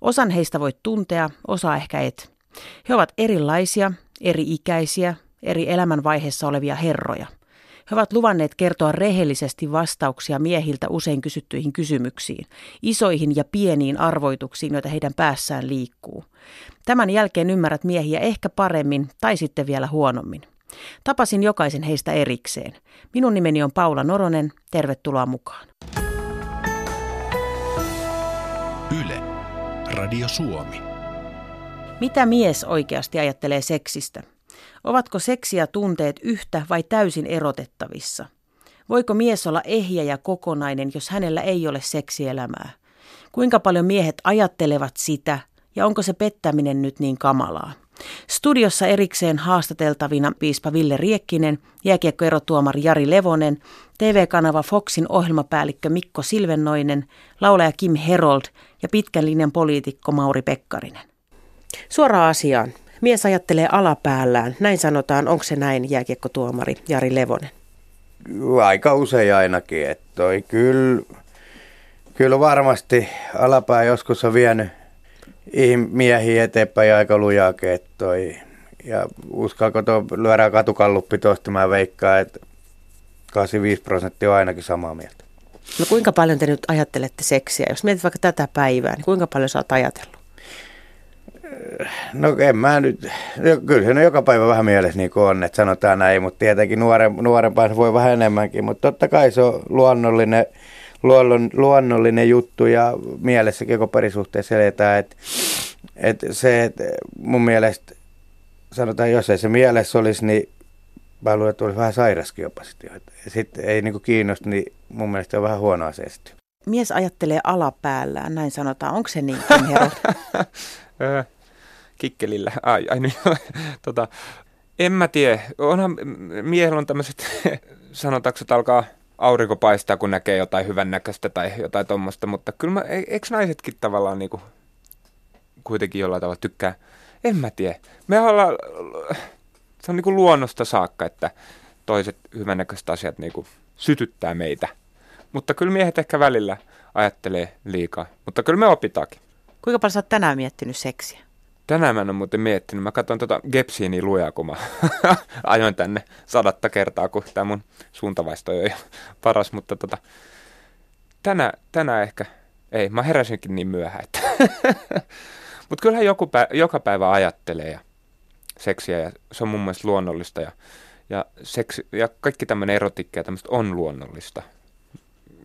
Osan heistä voit tuntea, osa ehkä et. He ovat erilaisia, eri-ikäisiä, eri elämänvaiheessa olevia herroja. He ovat luvanneet kertoa rehellisesti vastauksia miehiltä usein kysyttyihin kysymyksiin, isoihin ja pieniin arvoituksiin, joita heidän päässään liikkuu. Tämän jälkeen ymmärrät miehiä ehkä paremmin tai sitten vielä huonommin. Tapasin jokaisen heistä erikseen. Minun nimeni on Paula Noronen. Tervetuloa mukaan. Radio Suomi. Mitä mies oikeasti ajattelee seksistä? Ovatko seksi ja tunteet yhtä vai täysin erotettavissa? Voiko mies olla ehjä ja kokonainen, jos hänellä ei ole seksielämää? Kuinka paljon miehet ajattelevat sitä ja onko se pettäminen nyt niin kamalaa? Studiossa erikseen haastateltavina piispa Ville Riekkinen, jääkiekkoerotuomari Jari Levonen, TV-kanava Foxin ohjelmapäällikkö Mikko Silvennoinen, laulaja Kim Herold ja pitkän linjan poliitikko Mauri Pekkarinen. Suoraan asiaan. Mies ajattelee alapäällään. Näin sanotaan. Onko se näin, jääkiekkotuomari Jari Levonen? Aika usein ainakin. Että toi kyllä, kyllä varmasti alapää joskus on vienyt miehiä eteenpäin aika lujaakin. Että toi, ja uskalko tuo lyödään katukalluppi tuosta, mä veikkaan, että 85 prosenttia on ainakin samaa mieltä. No kuinka paljon te nyt ajattelette seksiä? Jos mietit vaikka tätä päivää, niin kuinka paljon sä oot ajatellut? No en mä nyt, kyllä se on joka päivä vähän mielessä niin kuin on, että sanotaan näin, mutta tietenkin nuoren, nuorempaan voi vähän enemmänkin, mutta totta kai se on luonnollinen, luonnon, luonnollinen juttu ja mielessäkin koko parisuhteessa eletään, että, että se, että mun mielestä sanotaan, jos ei se mielessä olisi, niin mä luulen, että olisi vähän sairaskin jopa sitten. Sitten ei niin kiinnosta, niin mun mielestä on vähän huono asia sitten. Mies ajattelee alapäällään, näin sanotaan. Onko se niin, kikkelillä. Ai, ai niin, tota, en mä tiedä. Onhan miehellä on tämmöiset, sanotaanko, että alkaa aurinko paistaa, kun näkee jotain hyvännäköistä tai jotain tuommoista, mutta kyllä mä, e, eikö naisetkin tavallaan niinku, kuitenkin jollain tavalla tykkää? En mä tiedä. Me ollaan, se on niinku luonnosta saakka, että toiset hyvännäköiset asiat niinku sytyttää meitä. Mutta kyllä miehet ehkä välillä ajattelee liikaa, mutta kyllä me opitaankin. Kuinka paljon sä oot tänään miettinyt seksiä? Tänään mä en ole muuten miettinyt. Mä katson tota Gepsiini lujaa, kun mä ajoin tänne sadatta kertaa, kun tämä mun suuntavaisto on jo paras. Mutta tota, tänä, tänään ehkä, ei, mä heräsinkin niin myöhään. Mutta kyllähän joku pä- joka päivä ajattelee ja seksiä ja se on mun mielestä luonnollista. Ja, ja, seksi, ja kaikki tämmöinen erotiikka ja tämmöistä on luonnollista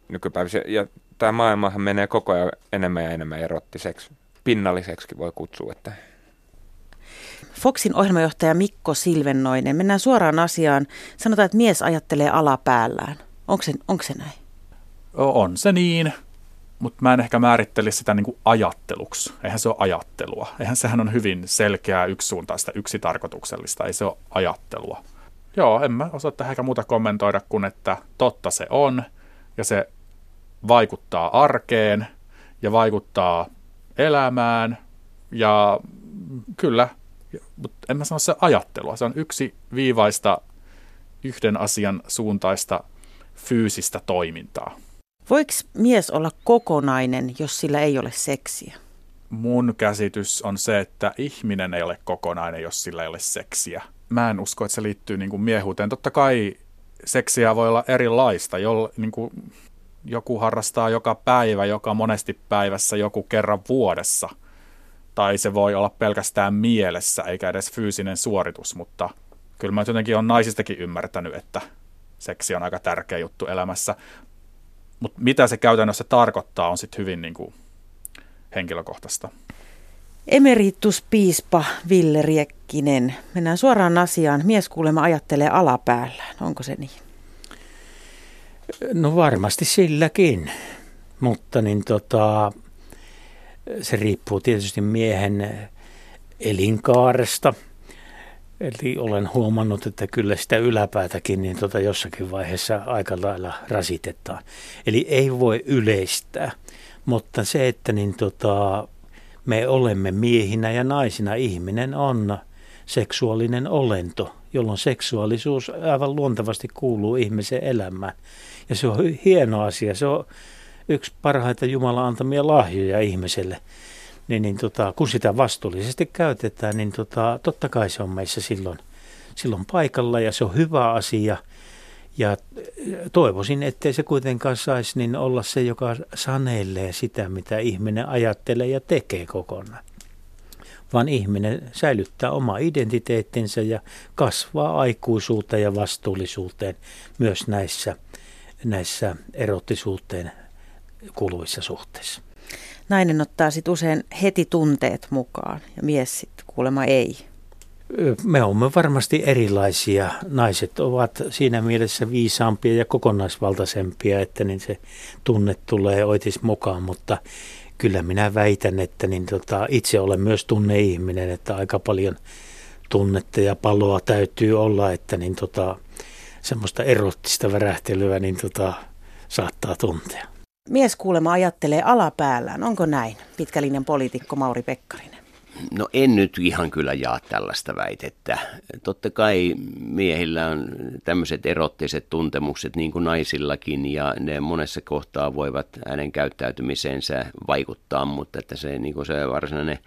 nykypäivässä. Ja tämä maailmahan menee koko ajan enemmän ja enemmän erottiseksi pinnalliseksi voi kutsua. Että. Foxin ohjelmajohtaja Mikko Silvennoinen, mennään suoraan asiaan. Sanotaan, että mies ajattelee alapäällään. Onko se, onko se näin? On se niin, mutta mä en ehkä määrittelisi sitä niin kuin ajatteluksi. Eihän se ole ajattelua. Eihän sehän on hyvin selkeää, yksisuuntaista, yksitarkoituksellista. Ei se ole ajattelua. Joo, en mä osaa tähän muuta kommentoida kuin, että totta se on. Ja se vaikuttaa arkeen ja vaikuttaa elämään ja kyllä, mutta en mä sano se ajattelua. Se on yksi viivaista yhden asian suuntaista fyysistä toimintaa. Voiko mies olla kokonainen, jos sillä ei ole seksiä? Mun käsitys on se, että ihminen ei ole kokonainen, jos sillä ei ole seksiä. Mä en usko, että se liittyy niin kuin miehuuteen. Totta kai seksiä voi olla erilaista. Jolla, niin kuin joku harrastaa joka päivä, joka monesti päivässä, joku kerran vuodessa. Tai se voi olla pelkästään mielessä, eikä edes fyysinen suoritus, mutta kyllä mä jotenkin on naisistakin ymmärtänyt, että seksi on aika tärkeä juttu elämässä. Mutta mitä se käytännössä tarkoittaa, on sitten hyvin niin kuin henkilökohtaista. Emerituspiispa Ville Riekkinen. Mennään suoraan asiaan. Mies kuulemma ajattelee alapäällään. Onko se niin? No varmasti silläkin, mutta niin tota, se riippuu tietysti miehen elinkaaresta. Eli olen huomannut, että kyllä sitä yläpäätäkin niin tota jossakin vaiheessa aika lailla rasitetaan. Eli ei voi yleistää, mutta se, että niin tota, me olemme miehinä ja naisina, ihminen on seksuaalinen olento, jolloin seksuaalisuus aivan luontevasti kuuluu ihmisen elämään. Ja se on hieno asia, se on yksi parhaita Jumalan antamia lahjoja ihmiselle. Niin, niin tota, kun sitä vastuullisesti käytetään, niin tota, totta kai se on meissä silloin, silloin paikalla ja se on hyvä asia. Ja toivoisin, ettei se kuitenkaan saisi niin olla se, joka sanelee sitä, mitä ihminen ajattelee ja tekee kokonaan. Vaan ihminen säilyttää oma identiteettinsä ja kasvaa aikuisuuteen ja vastuullisuuteen myös näissä, näissä erottisuuteen kuuluvissa suhteissa. Nainen ottaa sitten usein heti tunteet mukaan ja mies sitten kuulemma ei. Me olemme varmasti erilaisia. Naiset ovat siinä mielessä viisaampia ja kokonaisvaltaisempia, että niin se tunne tulee oitis mukaan, mutta kyllä minä väitän, että niin tota, itse olen myös tunneihminen, että aika paljon tunnetta ja paloa täytyy olla, että niin tota, semmoista erottista värähtelyä niin tota, saattaa tuntea. Mies kuulema ajattelee alapäällään. Onko näin, pitkälinjan poliitikko Mauri Pekkarinen? No en nyt ihan kyllä jaa tällaista väitettä. Totta kai miehillä on tämmöiset erottiset tuntemukset niin kuin naisillakin ja ne monessa kohtaa voivat hänen käyttäytymiseensä vaikuttaa, mutta että se, niin kuin se varsinainen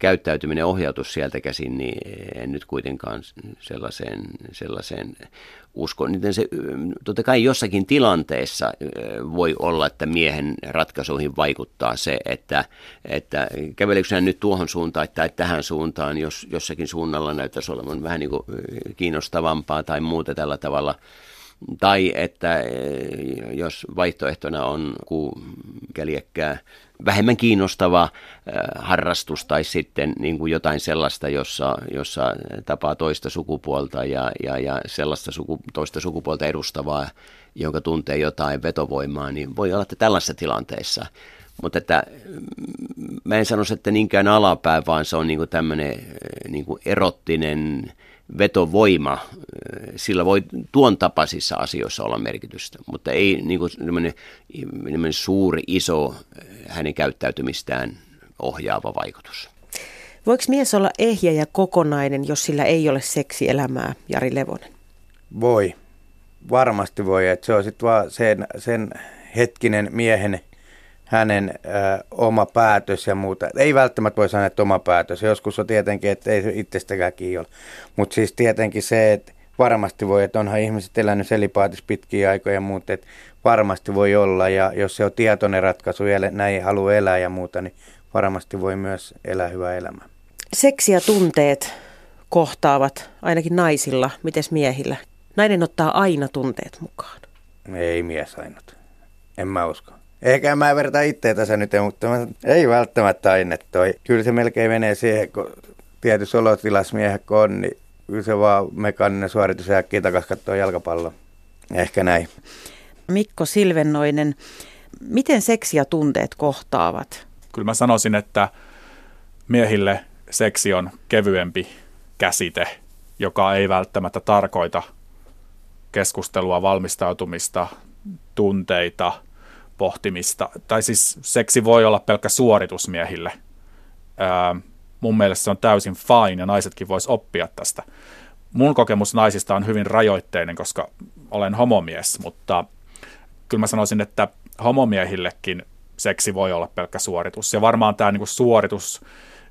käyttäytyminen ohjautus sieltä käsin, niin en nyt kuitenkaan sellaiseen, sellaiseen usko. Niin se, totta kai jossakin tilanteessa voi olla, että miehen ratkaisuihin vaikuttaa se, että, että käveleekö hän nyt tuohon suuntaan tai tähän suuntaan, jos jossakin suunnalla näyttäisi olevan vähän niin kuin kiinnostavampaa tai muuta tällä tavalla – tai että jos vaihtoehtona on käljekkää vähemmän kiinnostava äh, harrastus tai sitten niin kuin jotain sellaista, jossa, jossa tapaa toista sukupuolta ja, ja, ja sellaista suku, toista sukupuolta edustavaa, jonka tuntee jotain vetovoimaa, niin voi olla, että tällaisessa tilanteessa. Mutta että mm, mä en sanoisi, että niinkään alapää, vaan se on niin kuin tämmöinen äh, niin kuin erottinen vetovoima, sillä voi tuon tapaisissa asioissa olla merkitystä, mutta ei niin kuin suuri, iso hänen käyttäytymistään ohjaava vaikutus. Voiko mies olla ehjä ja kokonainen, jos sillä ei ole seksielämää, Jari Levonen? Voi. Varmasti voi. Että se on sitten vaan sen, sen hetkinen miehen hänen ö, oma päätös ja muuta. Ei välttämättä voi sanoa, että oma päätös. Joskus on tietenkin, että ei se itsestäkään kiinni Mutta siis tietenkin se, että varmasti voi, että onhan ihmiset elänyt selipaatis pitkiä aikoja ja muuta, että varmasti voi olla. Ja jos se on tietoinen ratkaisu ja näin haluaa elää ja muuta, niin varmasti voi myös elää hyvää elämää. Seksi ja tunteet kohtaavat ainakin naisilla, mites miehillä? Nainen ottaa aina tunteet mukaan. Ei mies ainut. En mä usko. Ehkä mä verta itseä tässä nyt, mutta ei välttämättä aina toi. Kyllä se melkein menee siihen, kun tietyssä olotilassa miehet on, niin kyllä se vaan mekaaninen suoritus äkkiä takaisin katsoa jalkapalloa. Ehkä näin. Mikko Silvennoinen, miten seksi ja tunteet kohtaavat? Kyllä mä sanoisin, että miehille seksi on kevyempi käsite, joka ei välttämättä tarkoita keskustelua, valmistautumista, tunteita – pohtimista. Tai siis seksi voi olla pelkkä suoritus miehille. Ää, mun mielestä se on täysin fine ja naisetkin vois oppia tästä. Mun kokemus naisista on hyvin rajoitteinen, koska olen homomies, mutta kyllä mä sanoisin, että homomiehillekin seksi voi olla pelkkä suoritus. Ja varmaan tämä niinku suoritus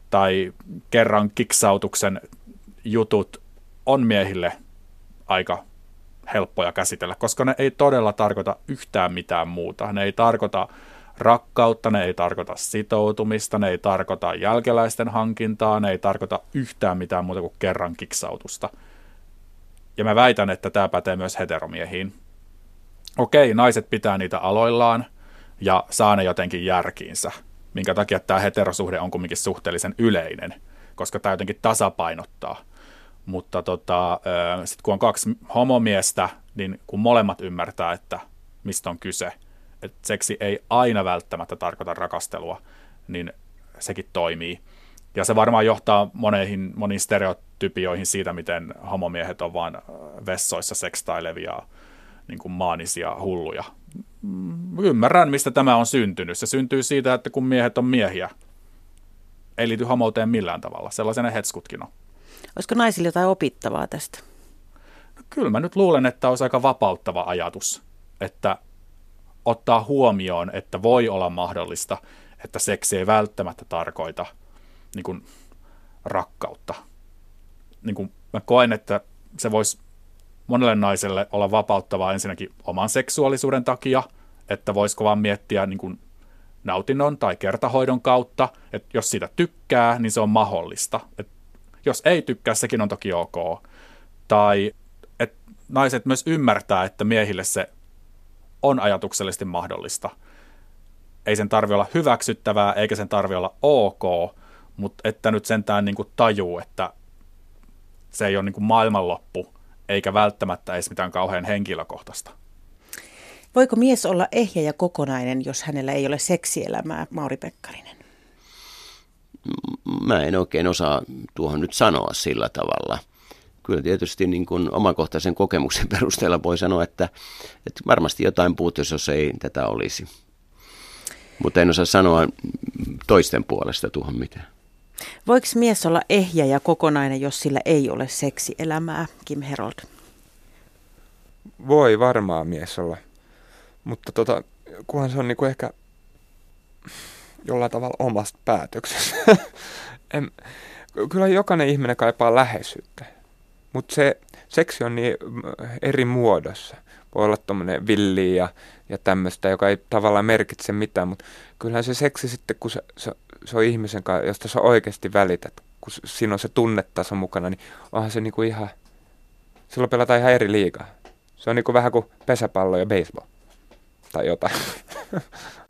tai kerran kiksautuksen jutut on miehille aika helppoja käsitellä, koska ne ei todella tarkoita yhtään mitään muuta. Ne ei tarkoita rakkautta, ne ei tarkoita sitoutumista, ne ei tarkoita jälkeläisten hankintaa, ne ei tarkoita yhtään mitään muuta kuin kerran kiksautusta. Ja mä väitän, että tämä pätee myös heteromiehiin. Okei, naiset pitää niitä aloillaan ja saa ne jotenkin järkiinsä, minkä takia tämä heterosuhde on kumminkin suhteellisen yleinen, koska tämä jotenkin tasapainottaa – mutta tota, sitten kun on kaksi homomiestä, niin kun molemmat ymmärtää, että mistä on kyse, että seksi ei aina välttämättä tarkoita rakastelua, niin sekin toimii. Ja se varmaan johtaa moneihin, moniin stereotypioihin siitä, miten homomiehet on vaan vessoissa sekstailevia, niin kuin maanisia hulluja. Mm, ymmärrän, mistä tämä on syntynyt. Se syntyy siitä, että kun miehet on miehiä, ei liity homouteen millään tavalla. Sellaisena hetskutkin on. Olisiko naisille jotain opittavaa tästä? No, kyllä mä nyt luulen, että olisi aika vapauttava ajatus, että ottaa huomioon, että voi olla mahdollista, että seksi ei välttämättä tarkoita niin kuin, rakkautta. Niin kuin mä koen, että se voisi monelle naiselle olla vapauttavaa ensinnäkin oman seksuaalisuuden takia, että voisiko vaan miettiä niin kuin nautinnon tai kertahoidon kautta, että jos siitä tykkää, niin se on mahdollista. Et jos ei tykkää, sekin on toki ok. Tai että naiset myös ymmärtää, että miehille se on ajatuksellisesti mahdollista. Ei sen tarvi olla hyväksyttävää, eikä sen tarvi olla ok, mutta että nyt sentään niin kuin tajuu, että se ei ole niin kuin maailmanloppu, eikä välttämättä edes mitään kauhean henkilökohtaista. Voiko mies olla ehjä ja kokonainen, jos hänellä ei ole seksielämää, Mauri Pekkarinen? Mä en oikein osaa tuohon nyt sanoa sillä tavalla. Kyllä tietysti niin kuin omakohtaisen kokemuksen perusteella voi sanoa, että, että varmasti jotain puuttuisi, jos ei tätä olisi. Mutta en osaa sanoa toisten puolesta tuohon mitään. Voiko mies olla ehjä ja kokonainen, jos sillä ei ole seksielämää, Kim Herold? Voi varmaan mies olla. Mutta tota, kunhan se on niinku ehkä jollain tavalla omasta päätöksestä. en, kyllä jokainen ihminen kaipaa läheisyyttä, mutta se seksi on niin eri muodossa. Voi olla tuommoinen villi ja, ja tämmöistä, joka ei tavallaan merkitse mitään, mutta kyllähän se seksi sitten, kun se, se, se on ihmisen kanssa, josta sä oikeasti välität, kun siinä on se tunnetaso mukana, niin onhan se niinku ihan, silloin pelataan ihan eri liigaa. Se on niinku vähän kuin pesäpallo ja baseball tai jotain.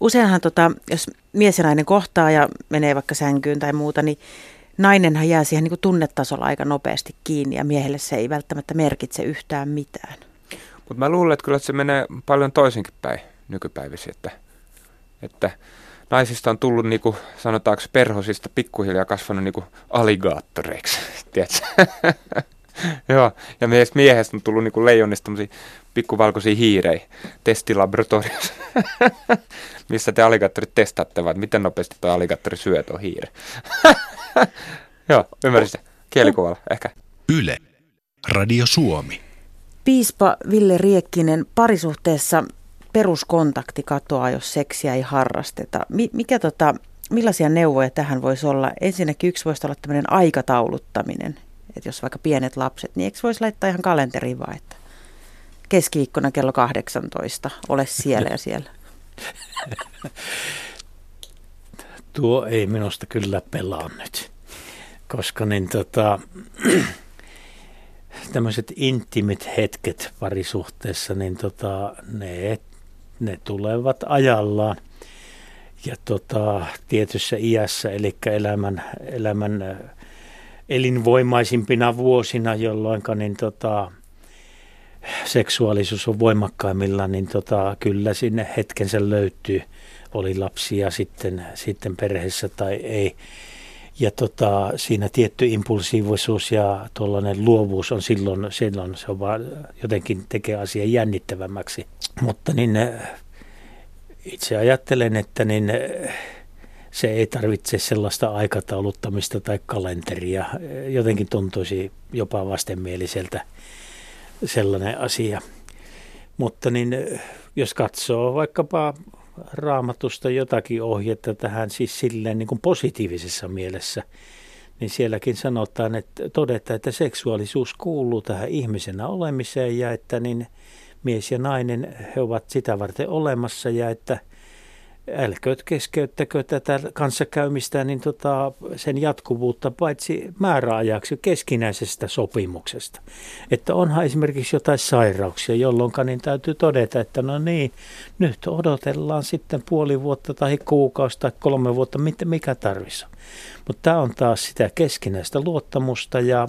Useinhan, tota, jos mies ja nainen kohtaa ja menee vaikka sänkyyn tai muuta, niin nainenhan jää siihen niin kuin tunnetasolla aika nopeasti kiinni ja miehelle se ei välttämättä merkitse yhtään mitään. Mutta mä luulen, että kyllä se menee paljon toisinkin päin nykypäivisin, että, että naisista on tullut, niin kuin, sanotaanko perhosista, pikkuhiljaa kasvanut niin kuin aligaattoreiksi, tiedätkö? Joo, ja meistä miehestä on tullut niinku leijonista tämmöisiä pikkuvalkoisia hiirejä testilaboratoriossa, missä te aligaattorit testaatte, vaan miten nopeasti tuo aligaattori syö tuo hiire. Joo, ymmärsit Kielikuvalla ehkä. Yle. Radio Suomi. Piispa Ville Riekkinen, parisuhteessa peruskontakti katoaa, jos seksiä ei harrasteta. Mikä tota, millaisia neuvoja tähän voisi olla? Ensinnäkin yksi voisi olla tämmöinen aikatauluttaminen, että jos vaikka pienet lapset, niin eikö voisi laittaa ihan kalenteriin vaan, että keskiviikkona kello 18 ole siellä ja siellä? Tuo ei minusta kyllä pelaa nyt, koska niin tota, tämmöiset intimit hetket parisuhteessa, niin tota, ne, ne tulevat ajallaan. Ja tota, tietyssä iässä, eli elämän, elämän elinvoimaisimpina vuosina, jolloin niin tota, seksuaalisuus on voimakkaimmillaan, niin tota, kyllä sinne hetkensä löytyy, oli lapsia sitten, sitten perheessä tai ei. Ja tota, siinä tietty impulsiivisuus ja tuollainen luovuus on silloin, silloin se on vaan jotenkin tekee asian jännittävämmäksi. Mutta niin itse ajattelen, että niin se ei tarvitse sellaista aikatauluttamista tai kalenteria. Jotenkin tuntuisi jopa vastenmieliseltä sellainen asia. Mutta niin, jos katsoo vaikkapa raamatusta jotakin ohjetta tähän siis silleen niin kuin positiivisessa mielessä, niin sielläkin sanotaan, että todetaan, että seksuaalisuus kuuluu tähän ihmisenä olemiseen ja että niin mies ja nainen, he ovat sitä varten olemassa ja että – älkööt keskeyttäkö tätä kanssakäymistä, niin tota, sen jatkuvuutta paitsi määräajaksi keskinäisestä sopimuksesta. Että onhan esimerkiksi jotain sairauksia, jolloin niin täytyy todeta, että no niin, nyt odotellaan sitten puoli vuotta tai kuukausi tai kolme vuotta, mikä tarvissa. Mutta tämä on taas sitä keskinäistä luottamusta ja,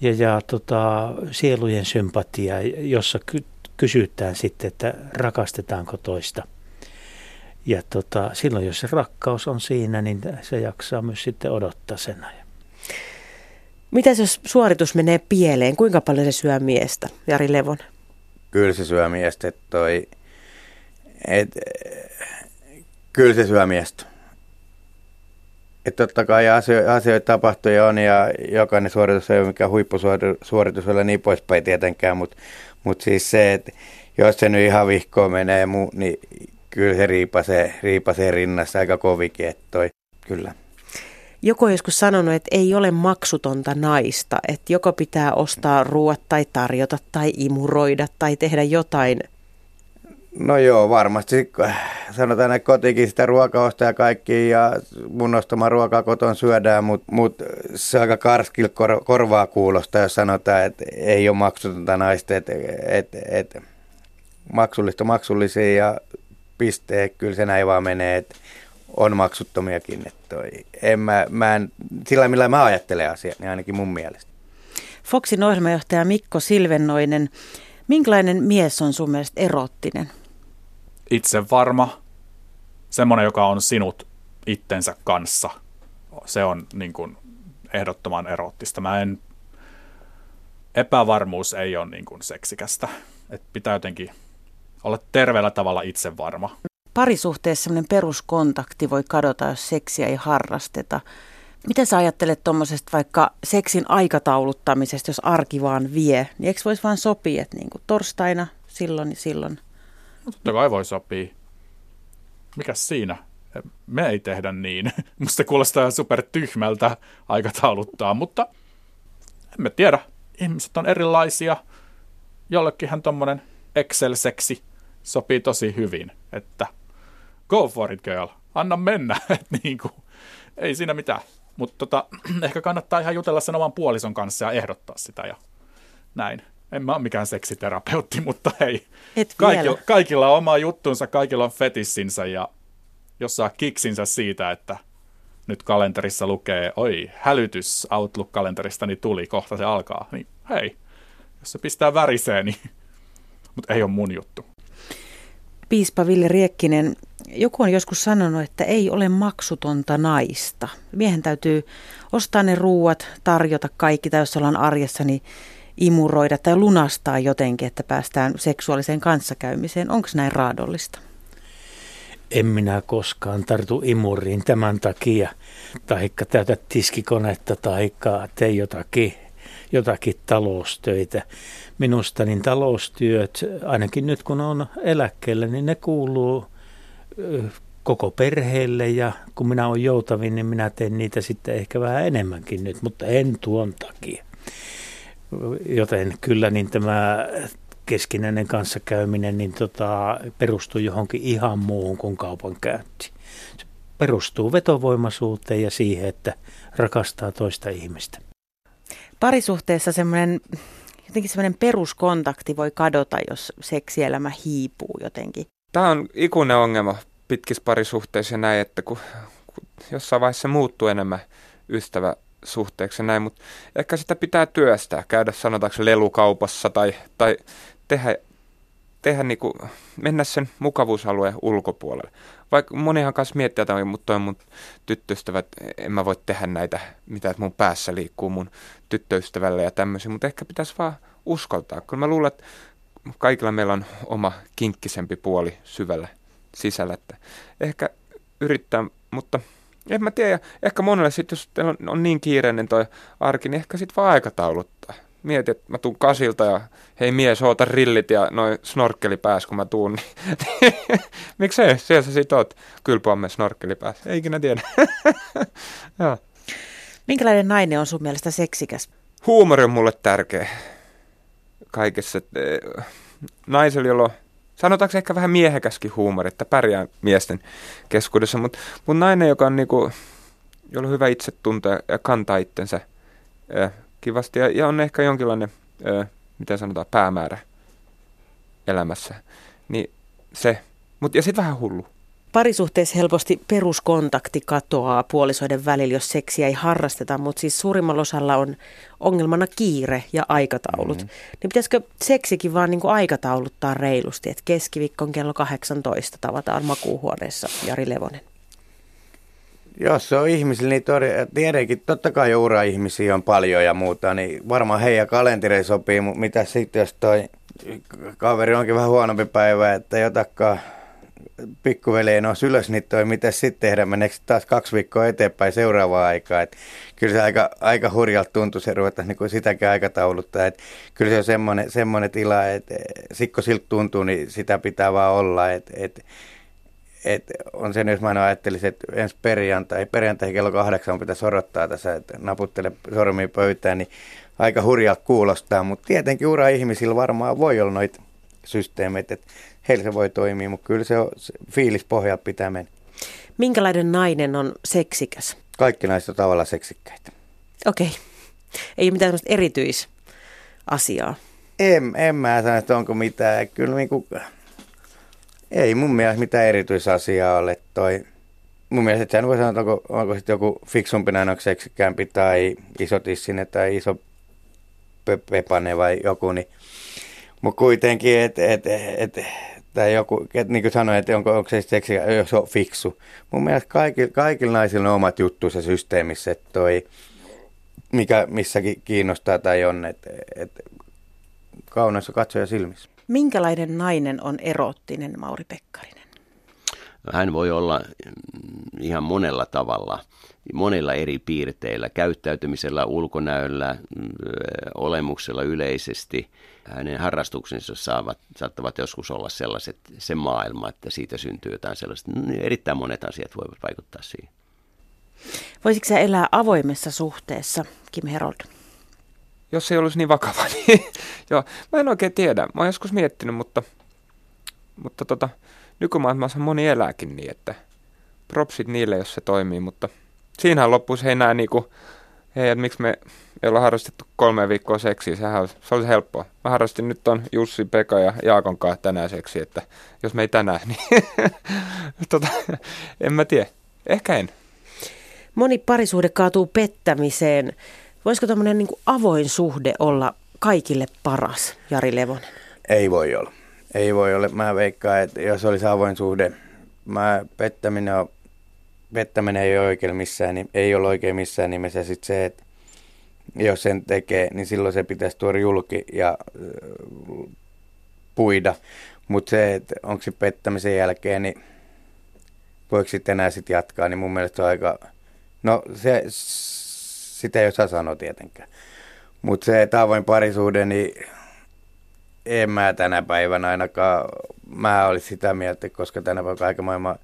ja, ja tota, sielujen sympatia, jossa ky- kysytään sitten, että rakastetaanko toista – Ja tota, silloin jos se rakkaus on siinä, niin se jaksaa myös sitten odottaa sen ajan. Mitäs jos suoritus menee pieleen? Kuinka paljon se syö miestä, Jari Levon? Kyllä se syö miestä, toi, et, kyllä se syö miestä. Että totta kai asio- asioita tapahtuu ja on ja jokainen suoritus ei ole mikään huippusuoritus ole niin poispäin tietenkään, mutta mut siis se, että jos se nyt ihan vihkoon menee, niin kyllä se riipasee, riipasee rinnassa aika kovikin, että toi, kyllä. Joku on joskus sanonut, että ei ole maksutonta naista, että joko pitää ostaa ruoat tai tarjota tai imuroida tai tehdä jotain. No joo, varmasti. Sanotaan, että kotikin sitä ruokaa ostaa ja kaikki ja mun ostama ruokaa koton syödään, mutta mut se aika karskil kor, korvaa kuulosta, jos sanotaan, että ei ole maksutonta naista, että et, et, maksullista maksullisia ja pistee, kyllä se näin vaan menee, että on maksuttomiakin. Että toi, en mä, mä en, sillä millä mä ajattelen asiaa, niin ainakin mun mielestä. Foxin ohjelmajohtaja Mikko Silvennoinen, minkälainen mies on sun mielestä erottinen? Itse varma, semmoinen, joka on sinut itsensä kanssa. Se on niin kuin ehdottoman erottista. Mä en, epävarmuus ei ole niin kuin seksikästä. Et pitää jotenkin olla terveellä tavalla itsevarma. Parisuhteessa sellainen peruskontakti voi kadota, jos seksiä ei harrasteta. Mitä sä ajattelet tuommoisesta vaikka seksin aikatauluttamisesta, jos arki vaan vie? Niin eikö voisi vaan sopia, että niin kuin torstaina silloin ja silloin? No, totta kai voi sopia. Mikäs siinä? Me ei tehdä niin. Musta kuulostaa super tyhmältä aikatauluttaa, mutta emme tiedä. Ihmiset on erilaisia. Jollekinhan tuommoinen Excel-seksi sopii tosi hyvin, että go for it girl, anna mennä, että niin kuin, ei siinä mitään. Mutta tota, ehkä kannattaa ihan jutella sen oman puolison kanssa ja ehdottaa sitä ja näin. En mä ole mikään seksiterapeutti, mutta hei, kaikilla, kaikilla on oma juttunsa, kaikilla on fetissinsä ja jos saa kiksinsä siitä, että nyt kalenterissa lukee, oi, hälytys Outlook-kalenterista, niin tuli, kohta se alkaa, niin hei, jos se pistää väriseen, niin mutta ei ole mun juttu. Piispa Ville Riekkinen, joku on joskus sanonut, että ei ole maksutonta naista. Miehen täytyy ostaa ne ruuat, tarjota kaikki, tai jos ollaan arjessa, niin imuroida tai lunastaa jotenkin, että päästään seksuaaliseen kanssakäymiseen. Onko näin raadollista? En minä koskaan tartu imuriin tämän takia, taikka täytä tiskikonetta, taikka tee jotakin, jotakin taloustöitä minusta niin taloustyöt, ainakin nyt kun on eläkkeellä, niin ne kuuluu koko perheelle ja kun minä olen joutavin, niin minä teen niitä sitten ehkä vähän enemmänkin nyt, mutta en tuon takia. Joten kyllä niin tämä keskinäinen kanssakäyminen niin tota, perustuu johonkin ihan muuhun kuin kaupankäynti. Se perustuu vetovoimaisuuteen ja siihen, että rakastaa toista ihmistä. Parisuhteessa semmoinen jotenkin semmoinen peruskontakti voi kadota, jos seksielämä hiipuu jotenkin. Tämä on ikuinen ongelma pitkissä parisuhteissa ja näin, että kun, kun jossain vaiheessa muuttuu enemmän ystävä suhteeksi näin, mutta ehkä sitä pitää työstää, käydä sanotaanko lelukaupassa tai, tai tehdä, tehdä niinku, mennä sen mukavuusalueen ulkopuolelle. Vaikka monihan kanssa miettii, että mutta toi mun tyttöystävät, en mä voi tehdä näitä, mitä mun päässä liikkuu mun tyttöystävälle ja tämmöisiä, mutta ehkä pitäisi vaan uskaltaa. Kyllä mä luulen, että kaikilla meillä on oma kinkkisempi puoli syvällä sisällä, että ehkä yrittää, mutta en mä tiedä, ehkä monelle sitten, jos on, niin kiireinen toi arki, niin ehkä sitten vaan aikatauluttaa. Mieti, että mä tuun kasilta ja hei mies, oota rillit ja noin snorkkeli pääs, kun mä tuun. Niin Miksei, siellä sä sit oot kylpyamme snorkkeli pääs. Ei ikinä tiedä. Joo. Minkälainen nainen on sun mielestä seksikäs? Huumori on mulle tärkeä kaikessa. Eh, naisella, jolla on, sanotaanko ehkä vähän miehekäskin huumori, että pärjää miesten keskuudessa, mutta mut nainen, joka on niinku, jolla on hyvä itsetunto ja kantaa itsensä eh, kivasti ja, ja on ehkä jonkinlainen, ö, miten sanotaan, päämäärä elämässä. Niin se, Mut, ja sitten vähän hullu. Parisuhteessa helposti peruskontakti katoaa puolisoiden välillä, jos seksiä ei harrasteta, mutta siis suurimmalla osalla on ongelmana kiire ja aikataulut. Mm-hmm. Niin pitäisikö seksikin vaan niin kuin aikatauluttaa reilusti, että keskiviikkon kello 18 tavataan makuuhuoneessa Jari Levonen? Jos se on ihmisillä, niin tietenkin totta kai ura-ihmisiä on paljon ja muuta, niin varmaan heidän kalenteri sopii, mutta mitä sitten jos toi kaveri onkin vähän huonompi päivä, että jotakaan pikkuveleen on ylös, niin toi, mitä sitten tehdä, meneekö taas kaksi viikkoa eteenpäin seuraavaa aikaa. Et kyllä se aika, aika hurjalta tuntuu se ruveta niin sitäkin aikatauluttaa. Et kyllä se on semmoinen, semmoinen tila, että sikko siltä tuntuu, niin sitä pitää vaan olla. Et, et, et on se, jos mä aina ajattelisin, että ensi perjantai, perjantai kello kahdeksan pitäisi odottaa tässä, että naputtele sormiin pöytään, niin aika hurjalta kuulostaa, mutta tietenkin ura-ihmisillä varmaan voi olla noita systeemeitä, että heillä se voi toimia, mutta kyllä se on se fiilis pohjalta pitää mennä. Minkälainen nainen on seksikäs? Kaikki naiset on tavallaan seksikkäitä. Okei. Okay. Ei ole mitään sellaista erityisasiaa. En, en mä sano, että onko mitään. Kyllä niin kuin, ei mun mielestä mitään erityisasiaa ole toi. Mun mielestä sehän voi sanoa, että onko, onko sitten joku fiksumpi seksikkäämpi tai iso tissinen tai iso pepane vai joku, niin mutta kuitenkin, että et, et, et, tai joku, et, niin kuin sanoin, että onko, onko se seksi, jos on fiksu. Mun mielestä kaikilla, kaikilla naisilla on omat juttuja systeemissä, että toi, mikä missäkin kiinnostaa tai on, että et, kauneus katsoja silmissä. Minkälainen nainen on erottinen, Mauri Pekkarinen? Hän voi olla ihan monella tavalla, monilla eri piirteillä, käyttäytymisellä, ulkonäöllä, olemuksella yleisesti – hänen harrastuksensa saavat, saattavat joskus olla sellaiset, se maailma, että siitä syntyy jotain sellaista. Niin erittäin monet asiat voivat vaikuttaa siihen. Voisitko sä elää avoimessa suhteessa, Kim Herold? Jos ei olisi niin vakava, niin joo, mä en oikein tiedä. Mä oon joskus miettinyt, mutta, mutta tota, nykymaailmassa moni elääkin niin, että propsit niille, jos se toimii, mutta siinähän loppuisi hei nää niinku, hei, että miksi me ei olla harrastettu kolme viikkoa seksiä, sehän olisi, se olisi helppoa. Mä harrastin nyt on Jussi, Pekka ja Jaakon kanssa tänään seksiä, että jos me ei tänään, niin tota, en mä tiedä. Ehkä en. Moni parisuhde kaatuu pettämiseen. Voisiko tämmöinen niin avoin suhde olla kaikille paras, Jari Levonen? Ei voi olla. Ei voi olla. Mä veikkaan, että jos olisi avoin suhde, mä pettäminen, on, pettäminen ei ole oikein missään, niin ei ole oikein missään nimessä. Sitten se, että jos sen tekee, niin silloin se pitäisi tuoda julki ja äh, puida. Mutta se, että onko se pettämisen jälkeen, niin voiko sitten enää sitten jatkaa, niin mun mielestä se on aika... No se, sitä ei osaa sanoa tietenkään. Mutta se tavoin parisuhde, niin en mä tänä päivänä ainakaan, mä olisin sitä mieltä, koska tänä päivänä kaiken maailman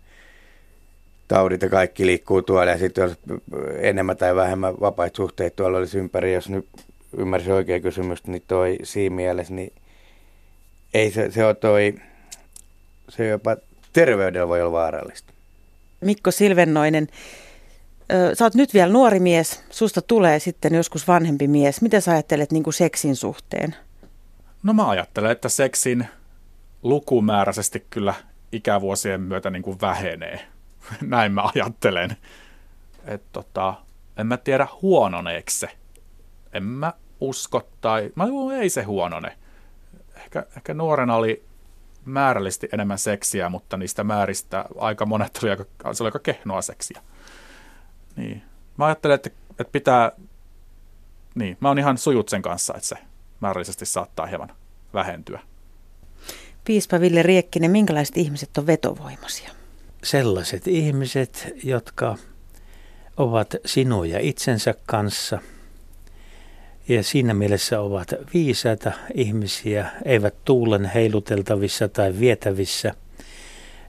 taudit ja kaikki liikkuu tuolla ja sitten jos enemmän tai vähemmän vapaita suhteita tuolla olisi ympäri, jos nyt ymmärsin oikein kysymystä, niin toi siinä mielessä, niin ei se, se ole toi, se jopa terveydellä voi olla vaarallista. Mikko Silvennoinen, sä oot nyt vielä nuori mies, susta tulee sitten joskus vanhempi mies. Mitä sä ajattelet niin kuin seksin suhteen? No mä ajattelen, että seksin lukumääräisesti kyllä ikävuosien myötä niin kuin vähenee. Näin mä ajattelen. Et tota, en mä tiedä huononeeko se. En mä usko tai, mä ei se huonone. Ehkä, ehkä nuorena oli määrällisesti enemmän seksiä, mutta niistä määristä aika monet oli aika, se oli aika kehnoa seksiä. Niin. Mä ajattelen, että, että pitää, niin, mä oon ihan sujut sen kanssa, että se määrällisesti saattaa hieman vähentyä. Piispa Ville Riekkinen, minkälaiset ihmiset on vetovoimaisia? sellaiset ihmiset, jotka ovat sinuja itsensä kanssa ja siinä mielessä ovat viisaita ihmisiä, eivät tuulen heiluteltavissa tai vietävissä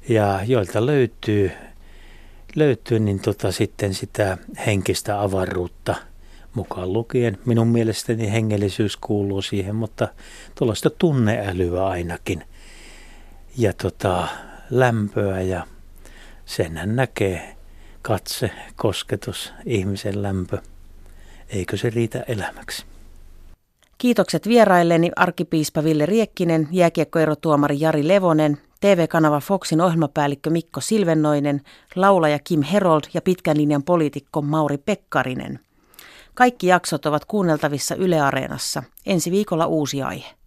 ja joilta löytyy, löytyy niin tota sitten sitä henkistä avaruutta mukaan lukien. Minun mielestäni hengellisyys kuuluu siihen, mutta tuollaista tunneälyä ainakin ja tota, lämpöä ja senhän näkee katse, kosketus, ihmisen lämpö. Eikö se riitä elämäksi? Kiitokset vierailleni arkipiispa Ville Riekkinen, jääkiekkoerotuomari Jari Levonen, TV-kanava Foxin ohjelmapäällikkö Mikko Silvennoinen, laulaja Kim Herold ja pitkän linjan poliitikko Mauri Pekkarinen. Kaikki jaksot ovat kuunneltavissa Yle Areenassa. Ensi viikolla uusi aihe.